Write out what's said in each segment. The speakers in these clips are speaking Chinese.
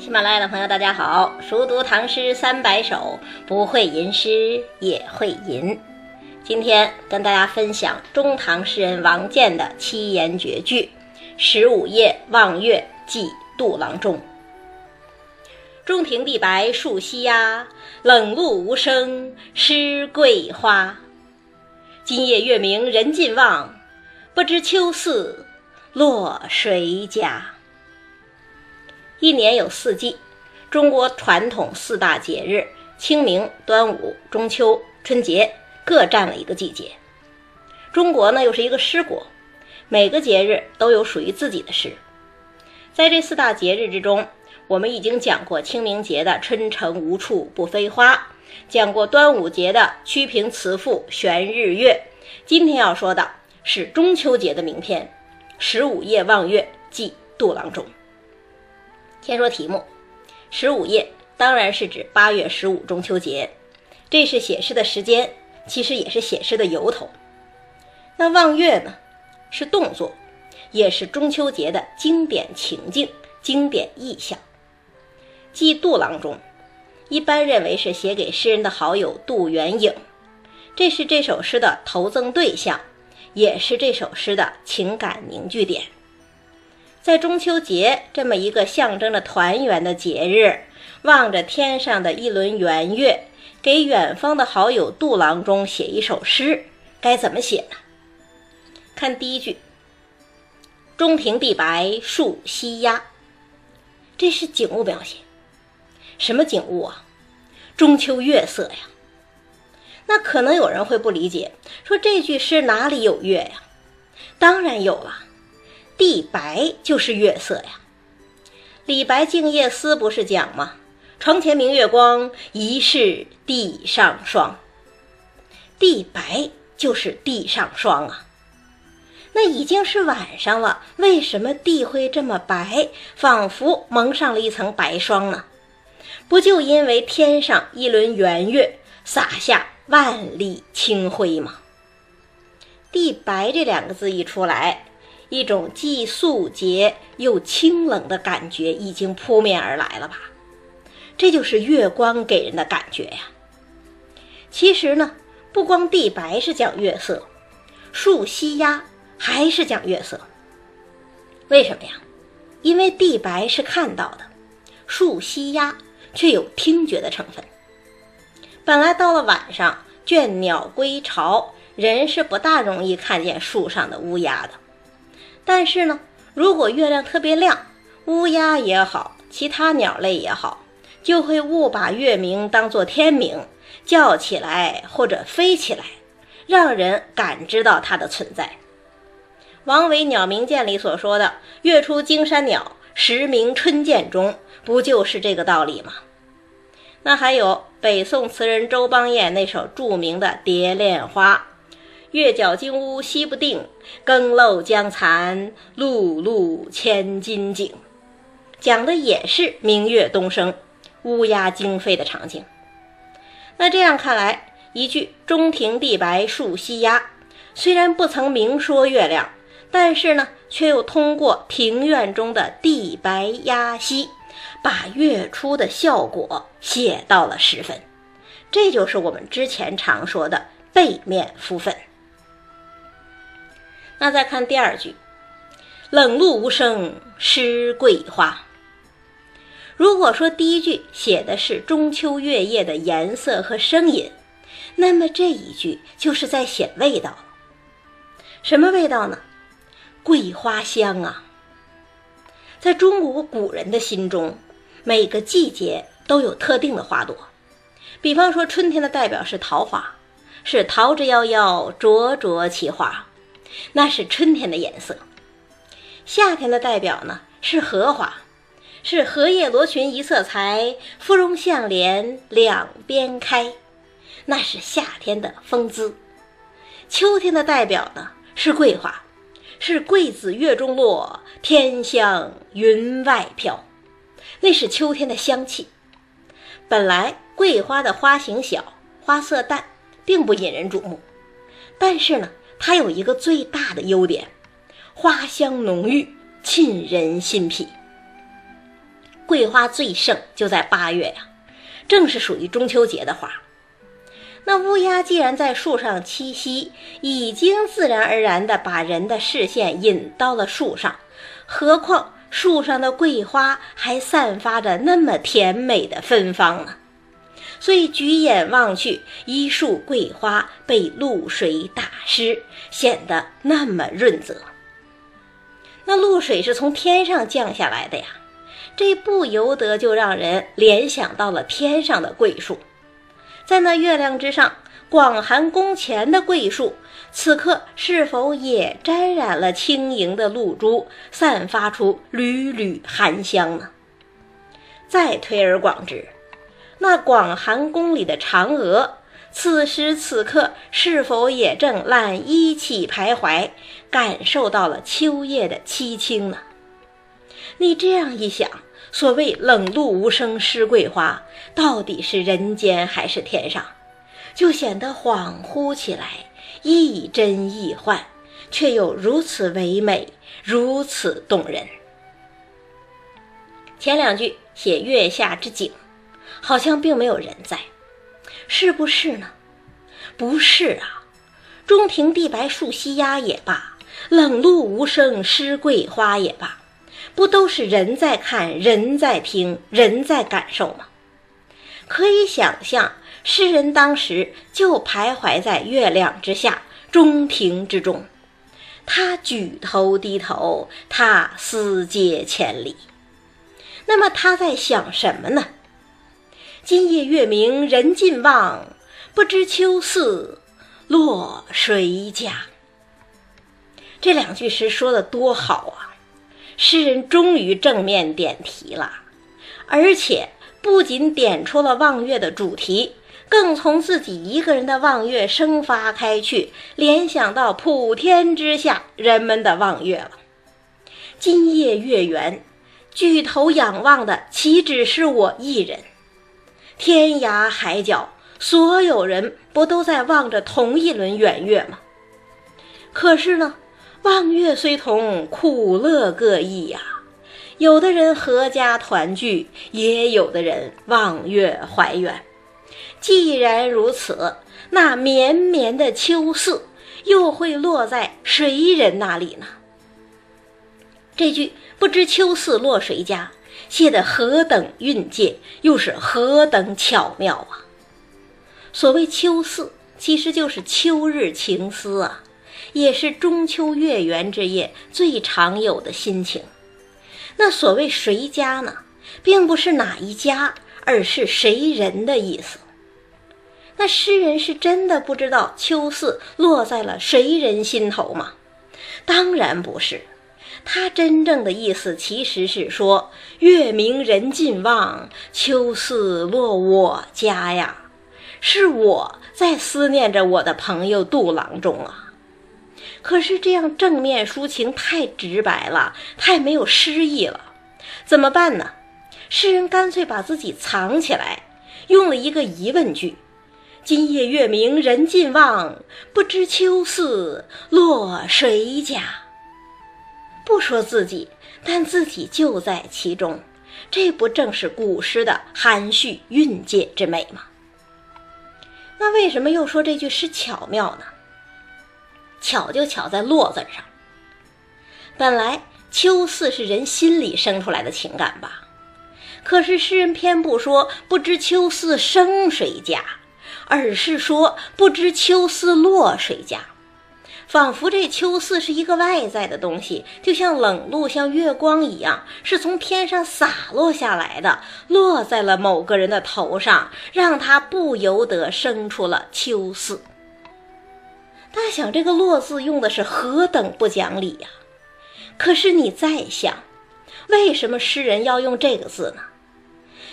喜马拉雅的朋友，大家好！熟读唐诗三百首，不会吟诗也会吟。今天跟大家分享中唐诗人王建的七言绝句《十五夜望月寄杜郎中》。中庭地白树栖鸦，冷露无声湿桂花。今夜月明人尽望，不知秋思落谁家。一年有四季，中国传统四大节日清明、端午、中秋、春节各占了一个季节。中国呢又是一个诗国，每个节日都有属于自己的诗。在这四大节日之中，我们已经讲过清明节的“春城无处不飞花”，讲过端午节的“屈平辞赋悬日月”。今天要说的是中秋节的名篇《十五夜望月寄杜郎中》。先说题目，十五夜当然是指八月十五中秋节，这是写诗的时间，其实也是写诗的由头。那望月呢，是动作，也是中秋节的经典情境、经典意象。寄杜郎中，一般认为是写给诗人的好友杜元颖，这是这首诗的投赠对象，也是这首诗的情感凝聚点。在中秋节这么一个象征着团圆的节日，望着天上的一轮圆月，给远方的好友杜郎中写一首诗，该怎么写呢？看第一句：“中庭地白树栖鸦”，这是景物描写。什么景物啊？中秋月色呀。那可能有人会不理解，说这句诗哪里有月呀？当然有了。地白就是月色呀，李白《静夜思》不是讲吗？床前明月光，疑是地上霜。地白就是地上霜啊。那已经是晚上了，为什么地会这么白，仿佛蒙上了一层白霜呢？不就因为天上一轮圆月洒下万里清辉吗？地白这两个字一出来。一种既素洁又清冷的感觉已经扑面而来了吧？这就是月光给人的感觉呀。其实呢，不光地白是讲月色，树栖鸦还是讲月色。为什么呀？因为地白是看到的，树栖鸦却有听觉的成分。本来到了晚上，倦鸟归巢，人是不大容易看见树上的乌鸦的。但是呢，如果月亮特别亮，乌鸦也好，其他鸟类也好，就会误把月明当作天明，叫起来或者飞起来，让人感知到它的存在。王维《鸟鸣涧》里所说的“月出惊山鸟，时鸣春涧中”，不就是这个道理吗？那还有北宋词人周邦彦那首著名的《蝶恋花》。月角金乌西不定，更漏江残，碌碌千金井。讲的也是明月东升、乌鸦惊飞的场景。那这样看来，一句“中庭地白树栖鸦”，虽然不曾明说月亮，但是呢，却又通过庭院中的地白鸦栖，把月出的效果写到了十分。这就是我们之前常说的背面敷粉。那再看第二句，“冷露无声湿桂花”。如果说第一句写的是中秋月夜的颜色和声音，那么这一句就是在写味道。什么味道呢？桂花香啊！在中国古人的心中，每个季节都有特定的花朵。比方说，春天的代表是桃花，是桃之夭夭，灼灼其华。那是春天的颜色，夏天的代表呢是荷花，是荷叶罗裙一色裁，芙蓉向脸两边开，那是夏天的风姿。秋天的代表呢是桂花，是桂子月中落，天香云外飘，那是秋天的香气。本来桂花的花型小，花色淡，并不引人瞩目，但是呢。它有一个最大的优点，花香浓郁，沁人心脾。桂花最盛就在八月呀，正是属于中秋节的花。那乌鸦既然在树上栖息，已经自然而然地把人的视线引到了树上，何况树上的桂花还散发着那么甜美的芬芳呢？所以举眼望去，一束桂花被露水打湿，显得那么润泽。那露水是从天上降下来的呀，这不由得就让人联想到了天上的桂树。在那月亮之上，广寒宫前的桂树，此刻是否也沾染了轻盈的露珠，散发出缕缕寒香呢？再推而广之，那广寒宫里的嫦娥，此时此刻是否也正揽衣起徘徊，感受到了秋夜的凄清呢？你这样一想。所谓冷露无声湿桂花，到底是人间还是天上，就显得恍惚起来，亦真亦幻，却又如此唯美，如此动人。前两句写月下之景，好像并没有人在，是不是呢？不是啊，中庭地白树栖鸦也罢，冷露无声湿桂花也罢。不都是人在看，人在听，人在感受吗？可以想象，诗人当时就徘徊在月亮之下，中庭之中。他举头低头，他思接千里。那么他在想什么呢？今夜月明人尽望，不知秋思落谁家。这两句诗说的多好啊！诗人终于正面点题了，而且不仅点出了望月的主题，更从自己一个人的望月生发开去，联想到普天之下人们的望月了。今夜月圆，举头仰望的岂止是我一人？天涯海角，所有人不都在望着同一轮圆月吗？可是呢？望月虽同，苦乐各异呀。有的人阖家团聚，也有的人望月怀远。既然如此，那绵绵的秋色又会落在谁人那里呢？这句“不知秋色落谁家”写得何等蕴藉，又是何等巧妙啊！所谓秋思，其实就是秋日情思啊。也是中秋月圆之夜最常有的心情。那所谓谁家呢，并不是哪一家，而是谁人的意思。那诗人是真的不知道秋思落在了谁人心头吗？当然不是，他真正的意思其实是说月明人尽望，秋思落我家呀，是我在思念着我的朋友杜郎中啊。可是这样正面抒情太直白了，太没有诗意了，怎么办呢？诗人干脆把自己藏起来，用了一个疑问句：“今夜月明人尽望，不知秋思落谁家。”不说自己，但自己就在其中，这不正是古诗的含蓄蕴藉之美吗？那为什么又说这句诗巧妙呢？巧就巧在“落”字上。本来秋思是人心里生出来的情感吧，可是诗人偏不说不知秋思生谁家，而是说不知秋思落谁家，仿佛这秋思是一个外在的东西，就像冷露、像月光一样，是从天上洒落下来的，落在了某个人的头上，让他不由得生出了秋思。大想这个“落”字用的是何等不讲理呀！可是你再想，为什么诗人要用这个字呢？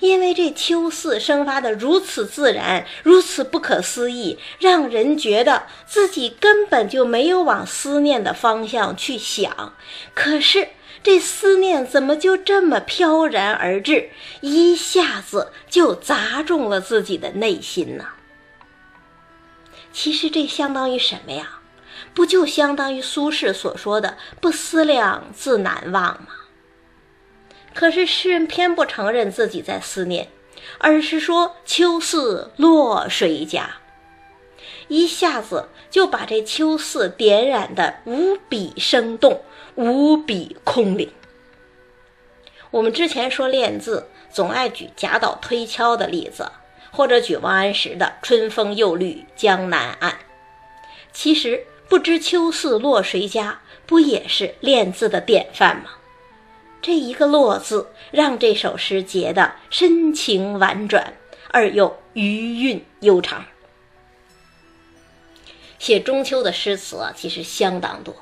因为这秋思生发的如此自然，如此不可思议，让人觉得自己根本就没有往思念的方向去想。可是这思念怎么就这么飘然而至，一下子就砸中了自己的内心呢？其实这相当于什么呀？不就相当于苏轼所说的“不思量，自难忘”吗？可是诗人偏不承认自己在思念，而是说“秋似落谁家”，一下子就把这秋似点染的无比生动、无比空灵。我们之前说练字，总爱举贾岛推敲的例子，或者举王安石的“春风又绿江南岸”。其实，不知秋似落谁家，不也是练字的典范吗？这一个“落”字，让这首诗结得深情婉转，而又余韵悠长。写中秋的诗词，其实相当多，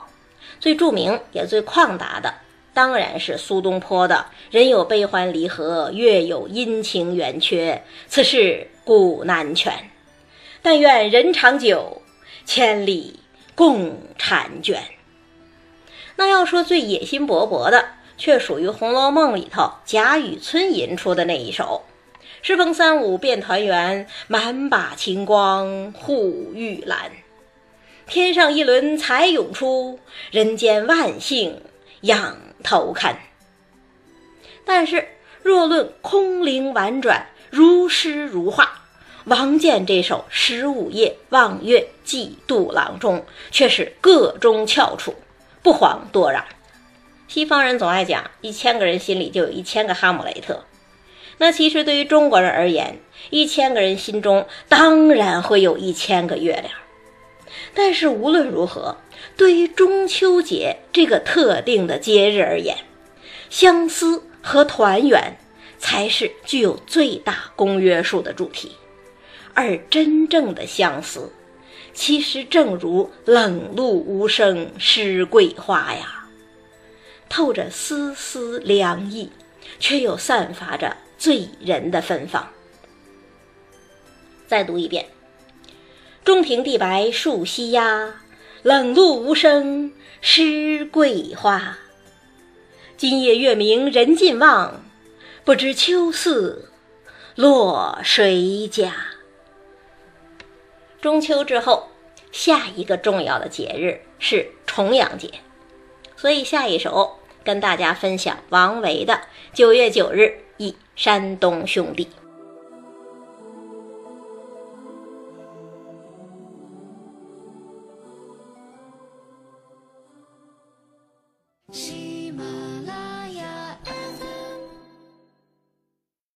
最著名也最旷达的，当然是苏东坡的“人有悲欢离合，月有阴晴圆缺，此事古难全。但愿人长久，千里共婵娟。”那要说最野心勃勃的，却属于《红楼梦》里头贾雨村吟出的那一首：“适逢三五便团圆，满把晴光护玉兰。天上一轮才涌出，人间万姓仰头看。”但是，若论空灵婉转、如诗如画，王建这首《十五夜望月寄杜郎》中却是个中翘楚。不遑多让。西方人总爱讲，一千个人心里就有一千个哈姆雷特。那其实对于中国人而言，一千个人心中当然会有一千个月亮。但是无论如何，对于中秋节这个特定的节日而言，相思和团圆才是具有最大公约数的主题。而真正的相思。其实，正如冷露无声湿桂花呀，透着丝丝凉意，却又散发着醉人的芬芳。再读一遍：中庭地白树栖鸦，冷露无声湿桂花。今夜月明人尽望，不知秋似落谁家。中秋之后，下一个重要的节日是重阳节，所以下一首跟大家分享王维的《九月九日忆山东兄弟》。